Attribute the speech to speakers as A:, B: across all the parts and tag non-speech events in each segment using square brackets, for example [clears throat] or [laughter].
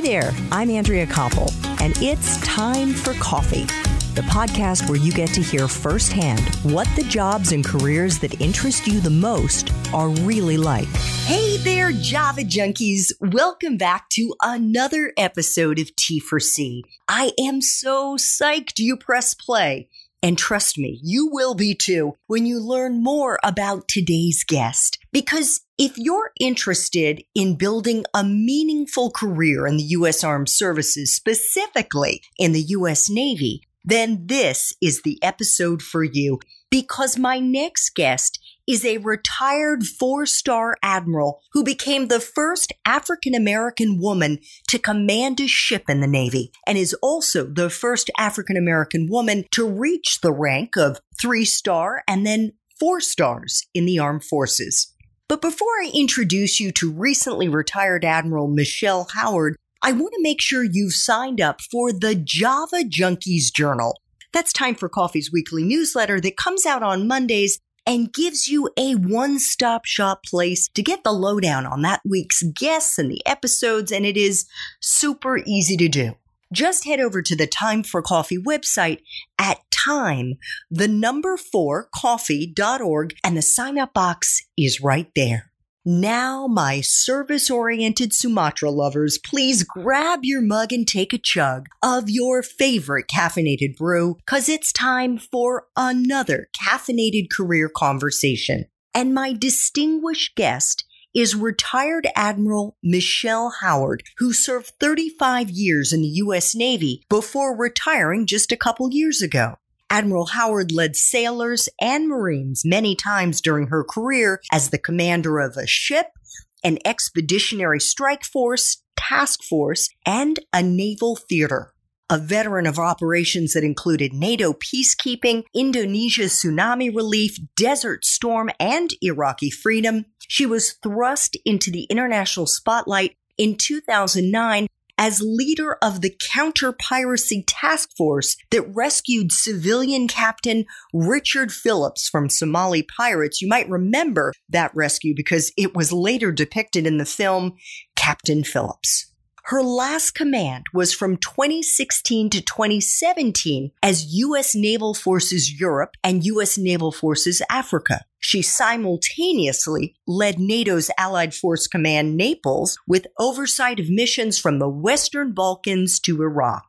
A: Hi there, I'm Andrea Koppel, and it's time for coffee. The podcast where you get to hear firsthand what the jobs and careers that interest you the most are really like. Hey there, Java junkies. Welcome back to another episode of T4C. I am so psyched you press play. And trust me, you will be too when you learn more about today's guest. Because if you're interested in building a meaningful career in the U.S. Armed Services, specifically in the U.S. Navy, then this is the episode for you because my next guest is a retired four star admiral who became the first African American woman to command a ship in the Navy and is also the first African American woman to reach the rank of three star and then four stars in the armed forces. But before I introduce you to recently retired Admiral Michelle Howard, I want to make sure you've signed up for the Java Junkies Journal. That's Time for Coffee's weekly newsletter that comes out on Mondays and gives you a one stop shop place to get the lowdown on that week's guests and the episodes, and it is super easy to do. Just head over to the Time for Coffee website at time, the number four coffee.org, and the sign up box is right there. Now, my service oriented Sumatra lovers, please grab your mug and take a chug of your favorite caffeinated brew, because it's time for another caffeinated career conversation. And my distinguished guest is retired Admiral Michelle Howard, who served 35 years in the U.S. Navy before retiring just a couple years ago. Admiral Howard led sailors and Marines many times during her career as the commander of a ship, an expeditionary strike force, task force, and a naval theater. A veteran of operations that included NATO peacekeeping, Indonesia tsunami relief, Desert Storm, and Iraqi freedom, she was thrust into the international spotlight in 2009 as leader of the counter piracy task force that rescued civilian captain Richard Phillips from Somali pirates. You might remember that rescue because it was later depicted in the film Captain Phillips. Her last command was from 2016 to 2017 as U.S. Naval Forces Europe and U.S. Naval Forces Africa. She simultaneously led NATO's Allied Force Command Naples with oversight of missions from the Western Balkans to Iraq.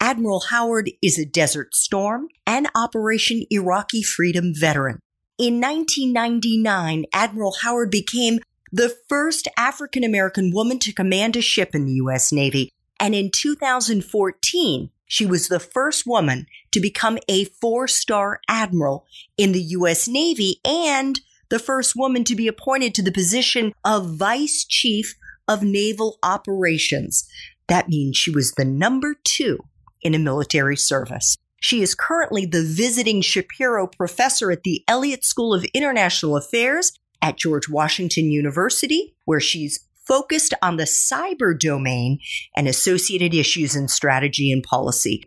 A: Admiral Howard is a Desert Storm and Operation Iraqi Freedom veteran. In 1999, Admiral Howard became the first African American woman to command a ship in the U.S. Navy. And in 2014, she was the first woman to become a four star admiral in the U.S. Navy and the first woman to be appointed to the position of vice chief of naval operations. That means she was the number two in a military service. She is currently the visiting Shapiro professor at the Elliott School of International Affairs at George Washington University, where she's focused on the cyber domain and associated issues in strategy and policy.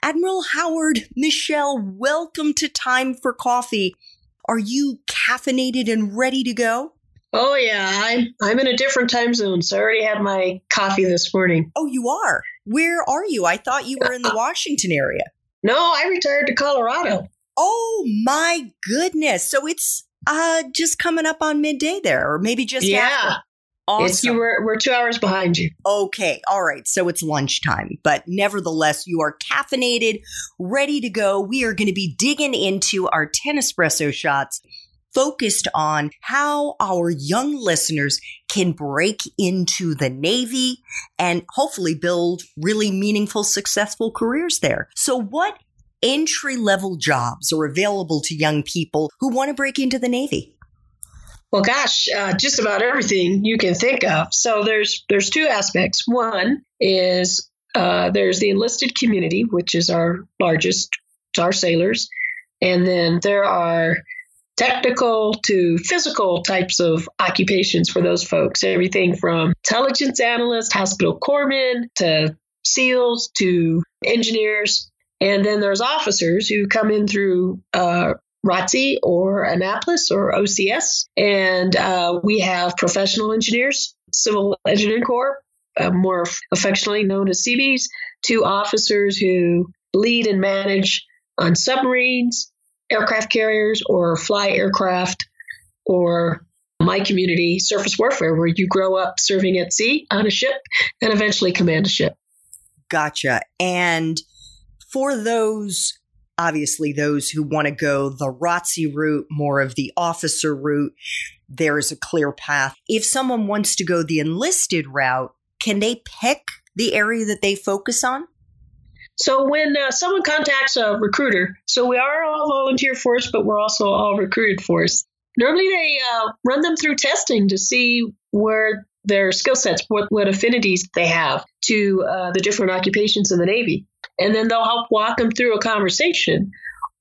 A: Admiral Howard, Michelle, welcome to Time for Coffee. Are you caffeinated and ready to go?
B: Oh yeah, I'm I'm in a different time zone, so I already had my coffee this morning.
A: Oh, you are. Where are you? I thought you were in the uh, Washington area.
B: No, I retired to Colorado.
A: Oh my goodness. So it's uh just coming up on midday there or maybe just
B: yeah.
A: after. Awesome.
B: It's, you were, we're two hours behind you.
A: Okay. All right. So it's lunchtime, but nevertheless, you are caffeinated, ready to go. We are going to be digging into our 10 espresso shots focused on how our young listeners can break into the Navy and hopefully build really meaningful, successful careers there. So what entry level jobs are available to young people who want to break into the Navy?
B: Well, gosh, uh, just about everything you can think of. So there's there's two aspects. One is uh, there's the enlisted community, which is our largest, our sailors, and then there are technical to physical types of occupations for those folks. Everything from intelligence analyst, hospital corpsmen, to SEALs, to engineers. And then there's officers who come in through uh, ROTC or Annapolis or OCS. And uh, we have professional engineers, Civil Engineering Corps, uh, more affectionately known as Seabees, to officers who lead and manage on submarines, aircraft carriers, or fly aircraft, or my community, surface warfare, where you grow up serving at sea on a ship and eventually command a ship.
A: Gotcha. And for those, obviously, those who want to go the ROTC route, more of the officer route, there is a clear path. If someone wants to go the enlisted route, can they pick the area that they focus on?
B: So when uh, someone contacts a recruiter, so we are all volunteer force, but we're also all recruited force. Normally, they uh, run them through testing to see where their skill sets, what, what affinities they have to uh, the different occupations in the Navy. And then they'll help walk them through a conversation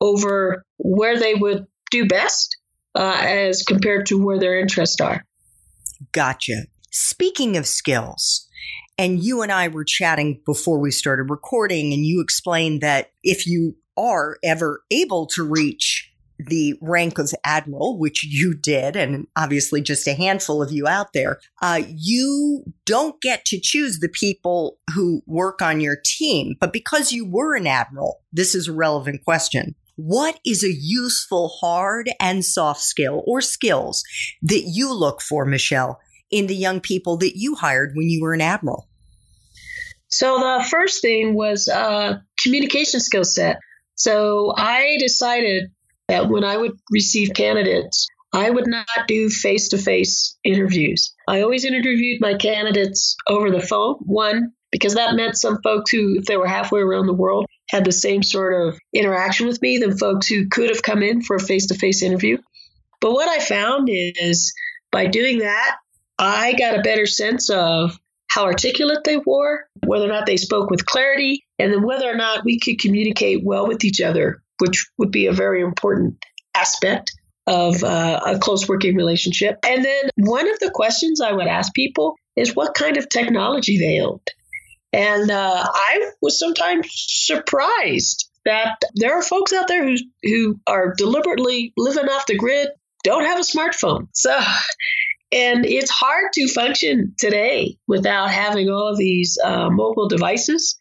B: over where they would do best uh, as compared to where their interests are.
A: Gotcha. Speaking of skills, and you and I were chatting before we started recording, and you explained that if you are ever able to reach the rank of admiral, which you did, and obviously just a handful of you out there, uh, you don't get to choose the people who work on your team. But because you were an admiral, this is a relevant question. What is a useful hard and soft skill or skills that you look for, Michelle, in the young people that you hired when you were an admiral?
B: So the first thing was uh, communication skill set. So I decided that when I would receive candidates, I would not do face to face interviews. I always interviewed my candidates over the phone. One, because that meant some folks who, if they were halfway around the world, had the same sort of interaction with me than folks who could have come in for a face to face interview. But what I found is by doing that, I got a better sense of how articulate they were, whether or not they spoke with clarity, and then whether or not we could communicate well with each other which would be a very important aspect of uh, a close working relationship. And then one of the questions I would ask people is what kind of technology they owned. And uh, I was sometimes surprised that there are folks out there who who are deliberately living off the grid, don't have a smartphone. So, and it's hard to function today without having all of these uh, mobile devices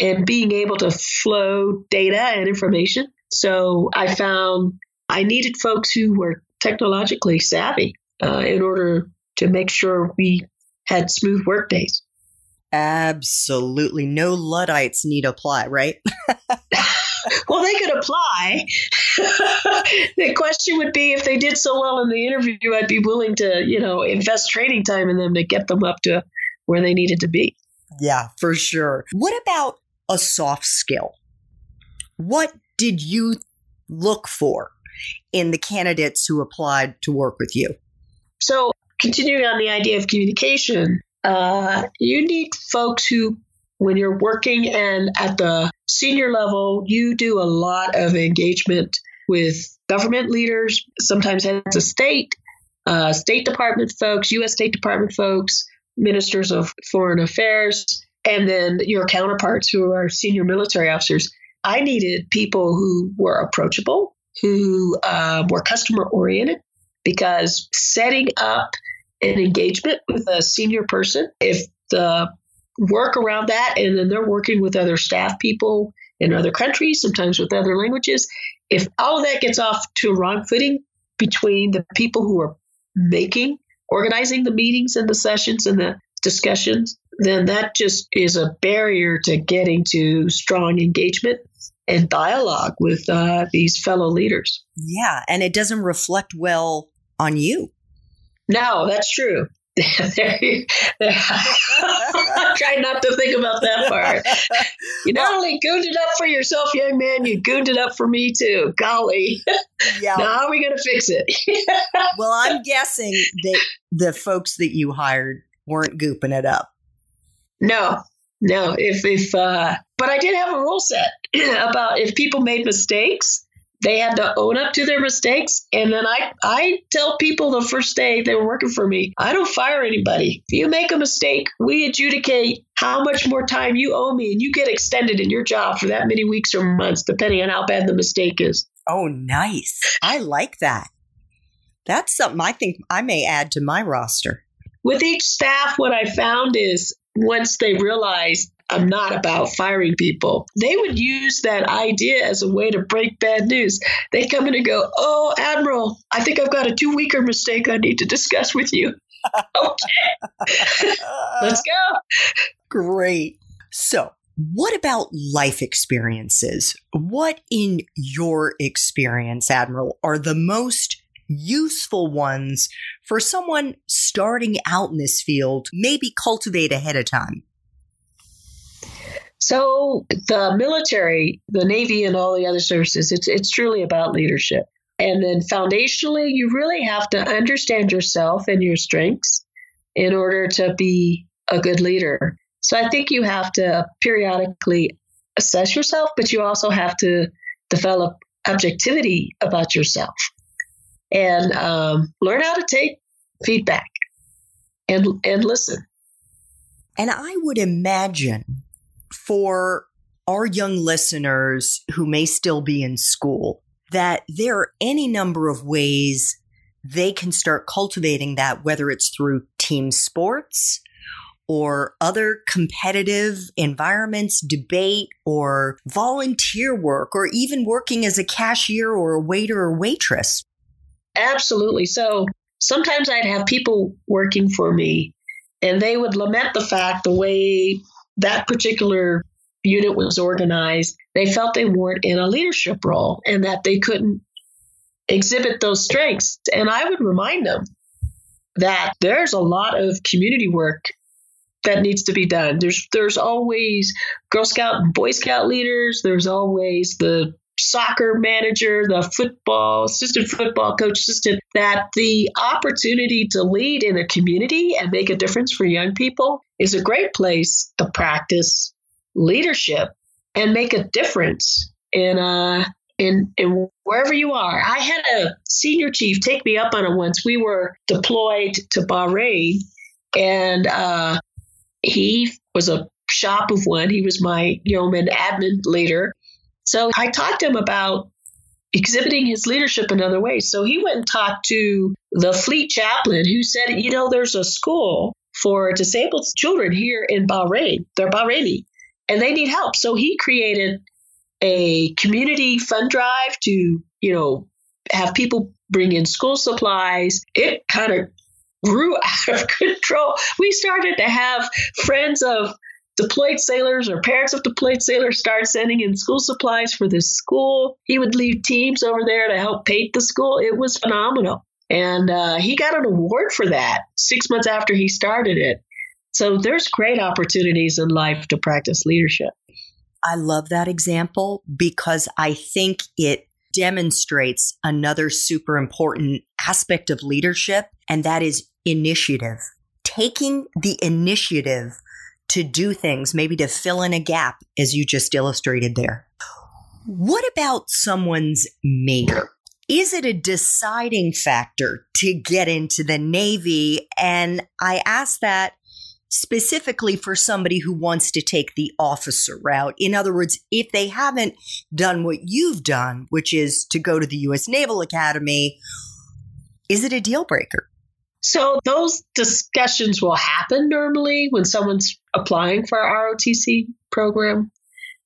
B: and being able to flow data and information. So I found I needed folks who were technologically savvy uh, in order to make sure we had smooth work days.
A: Absolutely. No Luddites need apply, right? [laughs]
B: well, they could apply. [laughs] the question would be if they did so well in the interview, I'd be willing to, you know, invest training time in them to get them up to where they needed to be.
A: Yeah, for sure. What about a soft skill. What did you look for in the candidates who applied to work with you?
B: So, continuing on the idea of communication, uh, you need folks who, when you're working and at the senior level, you do a lot of engagement with government leaders, sometimes heads of state, uh, State Department folks, U.S. State Department folks, ministers of foreign affairs, and then your counterparts who are senior military officers. I needed people who were approachable, who uh, were customer oriented, because setting up an engagement with a senior person, if the work around that, and then they're working with other staff people in other countries, sometimes with other languages, if all of that gets off to a wrong footing between the people who are making, organizing the meetings and the sessions and the discussions, then that just is a barrier to getting to strong engagement and dialogue with uh, these fellow leaders.
A: Yeah, and it doesn't reflect well on you.
B: No, that's true. [laughs] [laughs] Try not to think about that part. You not only gooned it up for yourself, young man, you gooned it up for me too. Golly. [laughs] Yeah. now how are we going to fix it?
A: well, I'm guessing that the folks that you hired weren't gooping it up.
B: No, no. If if uh, but I did have a rule set [clears throat] about if people made mistakes, they had to own up to their mistakes. And then I I tell people the first day they were working for me, I don't fire anybody. If you make a mistake, we adjudicate how much more time you owe me, and you get extended in your job for that many weeks or months, depending on how bad the mistake is.
A: Oh, nice. I like that. That's something I think I may add to my roster.
B: With each staff, what I found is once they realized I'm not about firing people, they would use that idea as a way to break bad news. They come in and go, Oh, Admiral, I think I've got a two weeker mistake I need to discuss with you. [laughs] okay, [laughs] let's go.
A: Great. So, what about life experiences? What, in your experience, Admiral, are the most useful ones for someone starting out in this field, maybe cultivate ahead of time?
B: So the military, the Navy, and all the other services, it's it's truly about leadership. And then foundationally, you really have to understand yourself and your strengths in order to be a good leader. So I think you have to periodically assess yourself, but you also have to develop objectivity about yourself and um, learn how to take feedback and and listen.
A: And I would imagine for our young listeners who may still be in school that there are any number of ways they can start cultivating that, whether it's through team sports or other competitive environments, debate or volunteer work, or even working as a cashier or a waiter or waitress.
B: Absolutely. So sometimes I'd have people working for me and they would lament the fact the way that particular unit was organized. They felt they weren't in a leadership role and that they couldn't exhibit those strengths. And I would remind them that there's a lot of community work that needs to be done. There's there's always Girl Scout and Boy Scout leaders. There's always the soccer manager, the football, assistant football coach, assistant, that the opportunity to lead in a community and make a difference for young people is a great place to practice leadership and make a difference in uh in, in wherever you are. I had a senior chief take me up on it once. We were deployed to Bahrain, and uh, he was a shop of one. He was my yeoman admin leader, so I talked to him about exhibiting his leadership in other ways. So he went and talked to the fleet chaplain who said, you know, there's a school for disabled children here in Bahrain. They're Bahraini and they need help. So he created a community fund drive to, you know, have people bring in school supplies. It kind of grew [laughs] out of control. We started to have friends of deployed sailors or parents of deployed sailors start sending in school supplies for this school. He would leave teams over there to help paint the school. It was phenomenal. And uh, he got an award for that six months after he started it. So there's great opportunities in life to practice leadership.
A: I love that example because I think it demonstrates another super important aspect of leadership, and that is initiative. Taking the initiative to do things, maybe to fill in a gap, as you just illustrated there. What about someone's major? Is it a deciding factor to get into the Navy? And I ask that specifically for somebody who wants to take the officer route. In other words, if they haven't done what you've done, which is to go to the U.S. Naval Academy, is it a deal breaker?
B: So those discussions will happen normally when someone's applying for our ROTC program.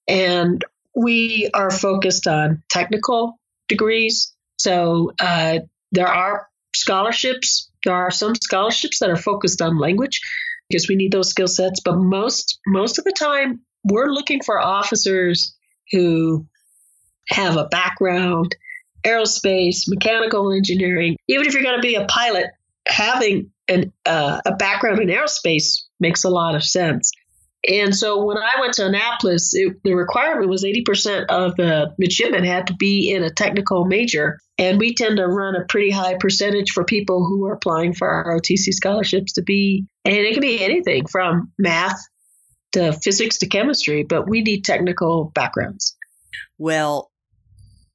B: And we are focused on technical degrees. So uh, there are scholarships. There are some scholarships that are focused on language because we need those skill sets. But most most of the time, we're looking for officers who have a background aerospace, mechanical engineering. Even if you're going to be a pilot, having an, uh, a background in aerospace makes a lot of sense. And so when I went to Annapolis, it, the requirement was 80% of the midshipmen had to be in a technical major. And we tend to run a pretty high percentage for people who are applying for our ROTC scholarships to be, and it can be anything from math to physics to chemistry, but we need technical backgrounds.
A: Well,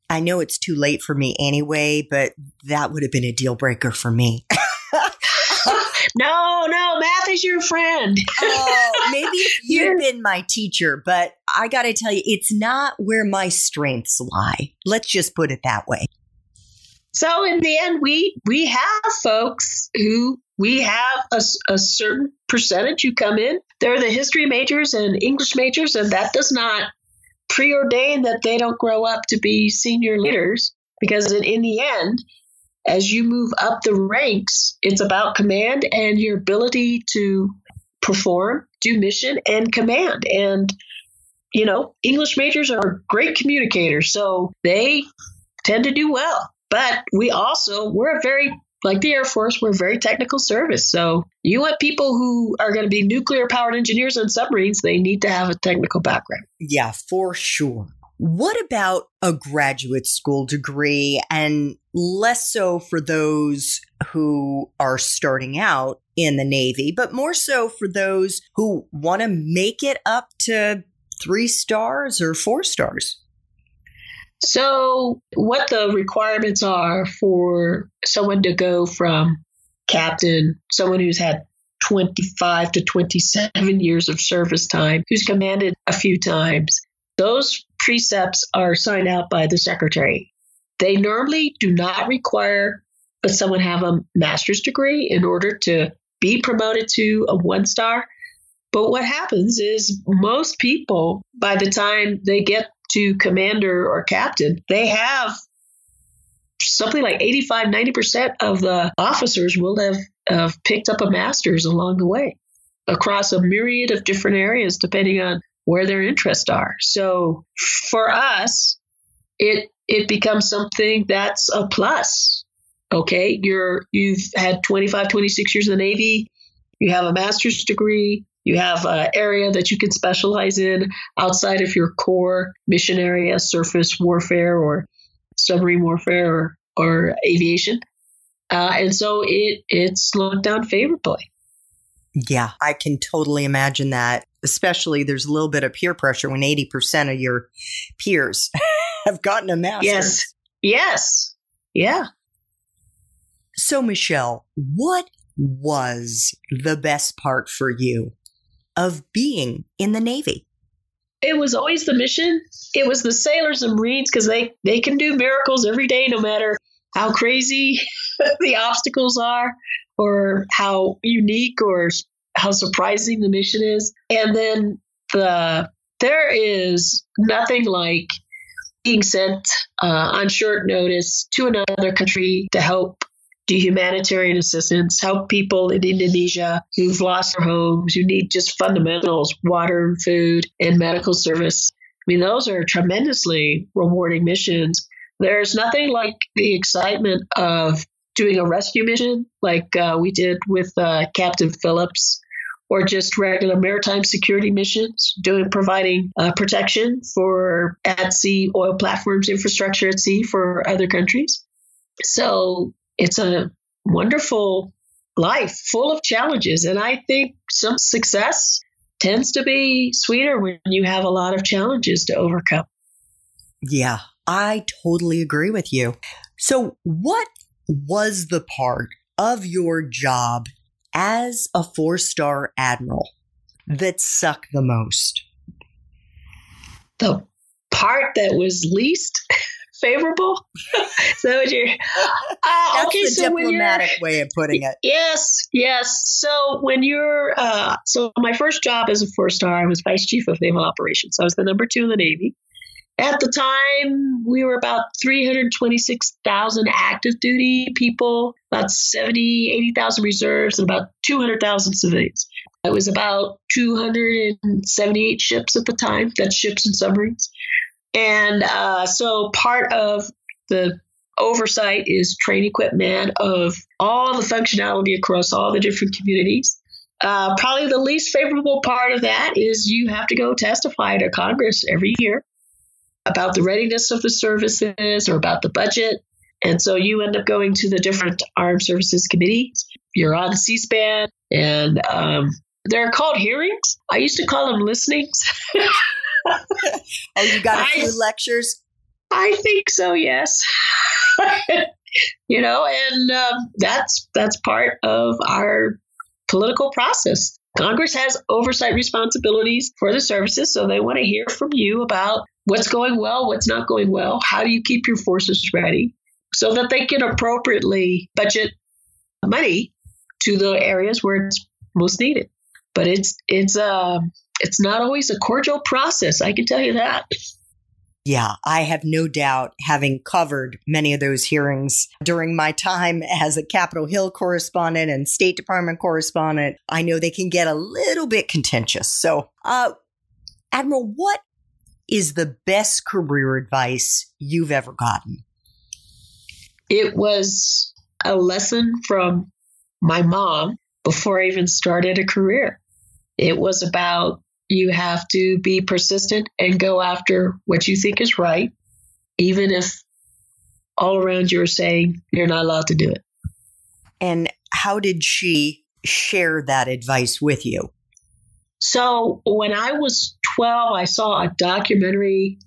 A: I know it's too late for me anyway, but that would have been a deal breaker for me.
B: No, no, math is your friend.
A: oh, maybe if [laughs] you've been my teacher, but I got to tell you, it's not where my strengths lie. Let's just put it that way.
B: So in the end, we we have folks who we have a, a certain percentage who come in. They're the history majors and English majors, and that does not preordain that they don't grow up to be senior leaders because in, in the end, as you move up the ranks, it's about command and your ability to perform, do mission, and command. And, you know, English majors are great communicators, so they tend to do well. But we also, we're a very like the Air Force, we're very technical service. So you want people who are going to be nuclear powered engineers on submarines, they need to have a technical background.
A: Yeah, for sure. What about a graduate school degree and less so for those who are starting out in the Navy, but more so for those who want to make it up to three stars or four stars?
B: So, what the requirements are for someone to go from captain, someone who's had 25 to 27 years of service time, who's commanded a few times, those precepts are signed out by the secretary. They normally do not require someone have a master's degree in order to be promoted to a one star. But what happens is most people, by the time they get to commander or captain, they have something like 85, 90% of the officers will have, have picked up a master's along the way across a myriad of different areas, depending on where their interests are. So for us, it it becomes something that's a plus. Okay, you're you've had 25, 26 years in the Navy, you have a master's degree, you have an area that you can specialize in outside of your core mission area, surface warfare or submarine warfare or, or aviation. Uh, and so it it's looked down favorably.
A: Yeah, I can totally imagine that. Especially there's a little bit of peer pressure when 80% of your peers have gotten a master's.
B: Yes. Yes. Yeah.
A: So, Michelle, what was the best part for you of being in the Navy?
B: It was always the mission. It was the sailors and Marines because they, they can do miracles every day, no matter how crazy [laughs] the obstacles are or how unique or how surprising the mission is. And then the there is nothing like being sent uh, on short notice to another country to help do humanitarian assistance, help people in Indonesia who've lost their homes, who need just fundamentals, water food and medical service. I mean, those are tremendously rewarding missions. There's nothing like the excitement of doing a rescue mission like uh, we did with uh, Captain Phillips or just regular maritime security missions, doing providing uh, protection for at sea oil platforms infrastructure at sea for other countries. So it's a wonderful life full of challenges. And I think some success tends to be sweeter when you have a lot of challenges to overcome.
A: Yeah, I totally agree with you. So, what was the part of your job as a four star admiral that sucked the most?
B: The part that was least [laughs] favorable. [laughs] so you're
A: uh, That's okay, so diplomatic way of putting it.
B: Yes, yes. So when you're uh, so my first job as a four star, I was vice chief of naval operations. So I was the number two in the Navy. At the time, we were about 326,000 active duty people, about 70, 80,000 reserves, and about 200,000 civilians. It was about 278 ships at the time. That's ships and submarines. And uh, so part of the oversight is train equipment of all the functionality across all the different communities. Uh, probably the least favorable part of that is you have to go testify to Congress every year about the readiness of the services or about the budget. And so you end up going to the different armed services committees. You're on C SPAN, and um, they're called hearings. I used to call them listenings.
A: oh, you got a [laughs] I, few lectures?
B: I think so, yes. [laughs] you know, and um, that's that's part of our political process. Congress has oversight responsibilities for the services, so they want to hear from you about what's going well, what's not going well, how do you keep your forces ready. so that they can appropriately budget money to the areas where it's most needed. But it's it's uh it's not always a cordial process. I can tell you that.
A: Yeah, I have no doubt, having covered many of those hearings during my time as a Capitol Hill correspondent and State Department correspondent, I know they can get a little bit contentious. So, uh, Admiral, what is the best career advice you've ever gotten?
B: It was a lesson from my mom before I even started a career. It was about you have to be persistent and go after what you think is right, even if all around you are saying you're not allowed to do it.
A: And how did she share that advice with you?
B: So, when I was 12, I saw a documentary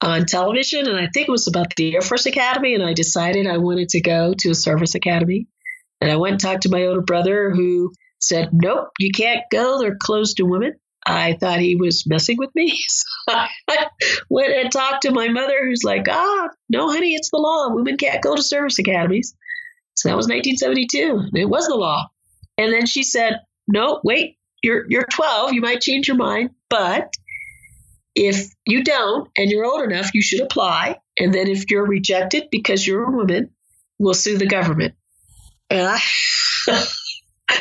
B: on television, and I think it was about the Air Force Academy, and I decided I wanted to go to a service academy. And I went and talked to my older brother, who said, Nope, you can't go. They're closed to women. I thought he was messing with me. [laughs] So I went and talked to my mother, who's like, ah, no, honey, it's the law. Women can't go to service academies. So that was 1972. It was the law. And then she said, no, wait, you're, you're 12. You might change your mind. But if you don't and you're old enough, you should apply. And then if you're rejected because you're a woman, we'll sue the government. And I, [laughs]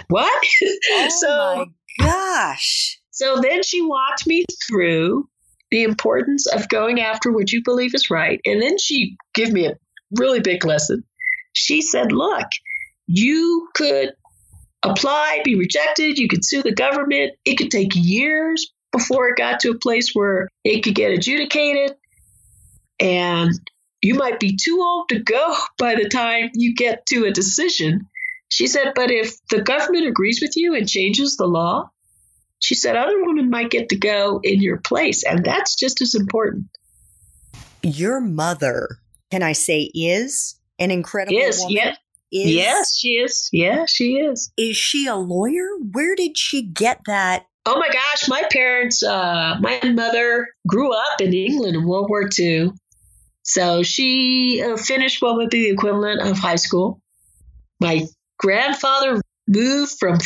B: what? [laughs]
A: Oh so, my gosh.
B: So then she walked me through the importance of going after what you believe is right. And then she gave me a really big lesson. She said, Look, you could apply, be rejected, you could sue the government. It could take years before it got to a place where it could get adjudicated. And you might be too old to go [laughs] by the time you get to a decision. She said, but if the government agrees with you and changes the law, she said other women might get to go in your place, and that's just as important.
A: Your mother, can I say, is an incredible
B: is,
A: woman.
B: Yeah. Is, yes, she is. Yeah, she is.
A: Is she a lawyer? Where did she get that?
B: Oh my gosh, my parents, uh, my mother grew up in England in World War II. So she uh, finished what would be the equivalent of high school. My grandfather moved from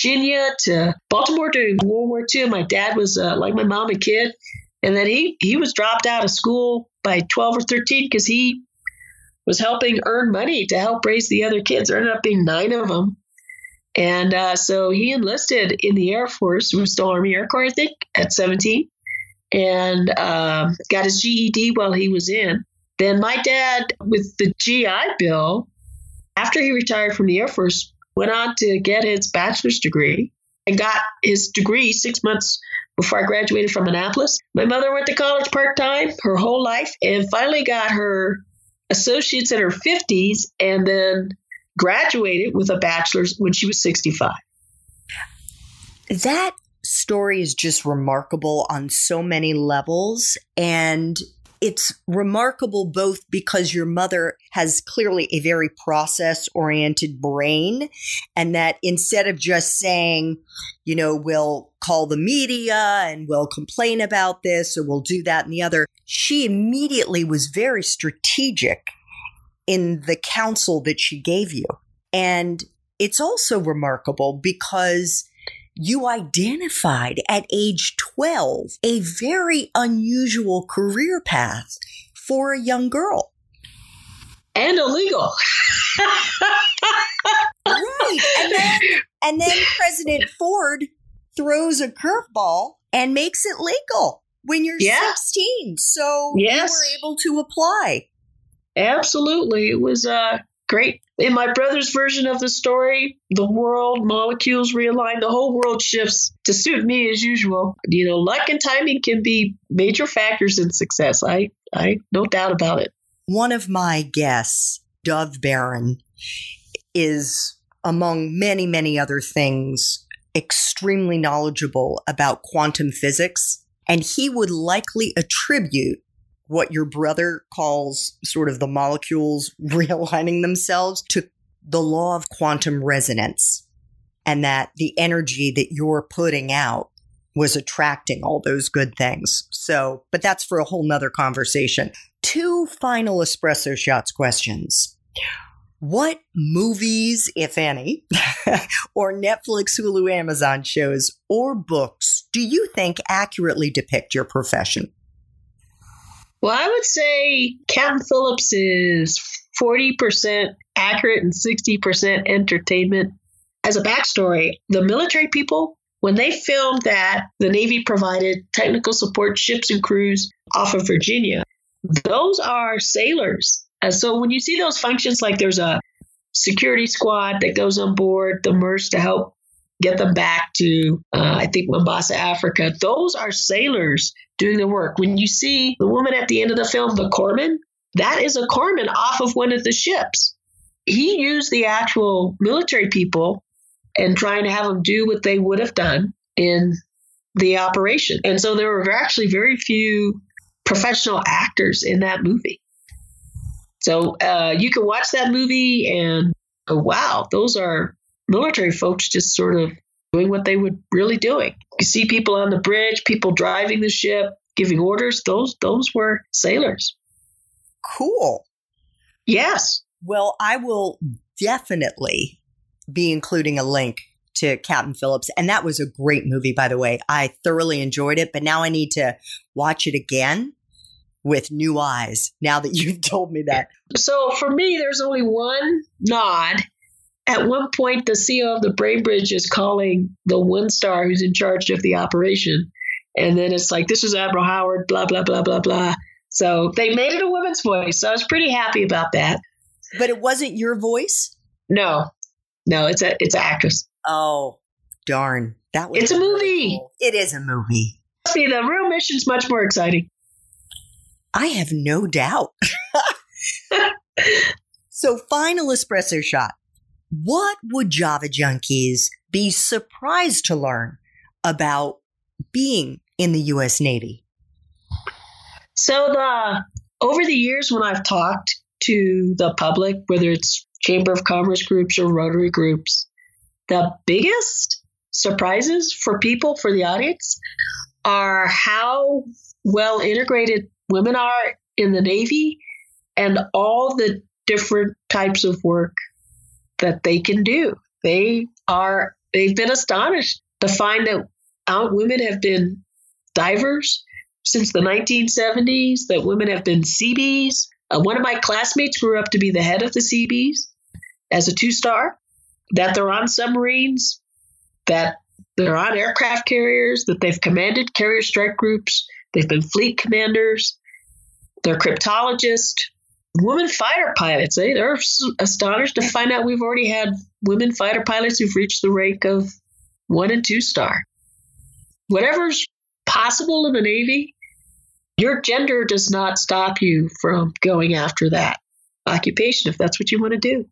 B: Virginia to Baltimore during World War II. My dad was uh, like my mom, a kid, and then he he was dropped out of school by 12 or 13 because he was helping earn money to help raise the other kids. There ended up being nine of them. And uh, so he enlisted in the Air Force, was still Army Air Corps, I think, at 17, and um, got his GED while he was in. Then my dad, with the GI Bill, after he retired from the Air Force, went on to get his bachelor's degree and got his degree six months before I graduated from Annapolis. My mother went to college part time her whole life and finally got her associates in her 50s and then graduated with a bachelor's when she was 65.
A: That story is just remarkable on so many levels. And it's remarkable both because your mother has clearly a very process oriented brain and that instead of just saying, you know, we'll call the media and we'll complain about this or we'll do that and the other, she immediately was very strategic in the counsel that she gave you. And it's also remarkable because you identified at age 12 a very unusual career path for a young girl.
B: And illegal.
A: right. And then, and then President Ford throws a curveball and makes it legal when you're yeah. 16. So yes. you were able to apply.
B: Absolutely. It was uh, great. In my brother's version of the story, the world, molecules realign, the whole world shifts to suit me as usual. You know, luck and timing can be major factors in success. I, I, no doubt about it.
A: One of my guests, Dov Baron, is among many, many other things, extremely knowledgeable about quantum physics. And he would likely attribute what your brother calls sort of the molecules [laughs] realigning themselves to the law of quantum resonance and that the energy that you're putting out was attracting all those good things. So, but that's for a whole nother conversation. Two final espresso shots questions. What movies, if any, [laughs] or Netflix, Hulu, Amazon shows or books do you think accurately depict your profession?
B: Well, I would say Captain Phillips is 40% accurate and 60% entertainment. As a backstory, the military people, when they filmed that, the Navy provided technical support ships and crews off of Virginia. Those are sailors uh, so when you see those functions, like there's a security squad that goes on board the Maersk to help get them back to, uh, I think, Mombasa, Africa. Those are sailors doing the work. When you see the woman at the end of the film, the corpsman, that is a corpsman off of one of the ships. He used the actual military people and trying to have them do what they would have done in the operation. And so there were actually very few professional actors in that movie. So uh, you can watch that movie and oh, wow, those are military folks just sort of doing what they would really doing. You see people on the bridge, people driving the ship, giving orders. Those those were sailors.
A: Cool.
B: Yes.
A: Well, I will definitely be including a link to Captain Phillips. And that was a great movie, by the way. I thoroughly enjoyed it, but now I need to watch it again with new eyes now that you've [laughs] told me that.
B: So for me, there's only one nod. At one point, the CEO of the Bainbridge is calling the one star who's in charge of the operation. And then it's like, this is Admiral Howard, blah, blah, blah, blah, blah. So they made it a woman's voice. So I was pretty happy about that.
A: But it wasn't your voice?
B: No. No, it's a it's an actress.
A: Oh, darn. That was
B: It's a movie. Cool.
A: It is a movie.
B: See, the real mission's much more exciting.
A: I have no doubt. [laughs] so, final espresso shot. What would Java junkies be surprised to learn about being in the U.S. Navy?
B: So, the over the years when I've talked to the public, whether it's Chamber of Commerce groups or Rotary groups, the biggest surprises for people, for the audience, are how well integrated women are in the Navy and all the different types of work that they can do. They are, they've been astonished to find that out women have been divers since the 1970s, that women have been Seabees. Uh, one of my classmates grew up to be the head of the Seabees as a two star, that they're on submarines, that they're on aircraft carriers, that they've commanded carrier strike groups, they've been fleet commanders, they're cryptologists, women fighter pilots. Eh? They're astonished to find out we've already had women fighter pilots who've reached the rank of one and two star. Whatever's possible in the Navy, your gender does not stop you from going after that occupation if that's what you want to do.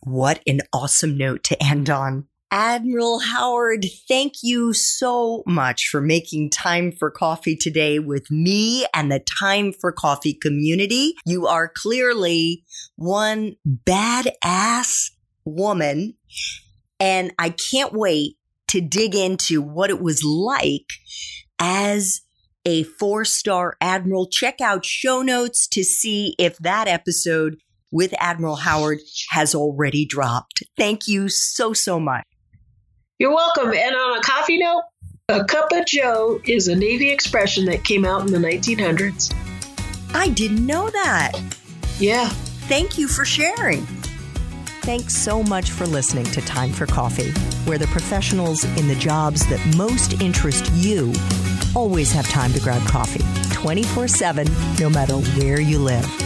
A: What an awesome note to end on. Admiral Howard, thank you so much for making time for coffee today with me and the Time for Coffee community. You are clearly one badass woman, and I can't wait to dig into what it was like as a four star admiral. Check out show notes to see if that episode with Admiral Howard has already dropped. Thank you so, so much.
B: You're welcome. And on a coffee note, a cup of joe is a Navy expression that came out in the 1900s.
A: I didn't know that.
B: Yeah.
A: Thank you for sharing. Thanks so much for listening to Time for Coffee, where the professionals in the jobs that most interest you always have time to grab coffee 24 7, no matter where you live.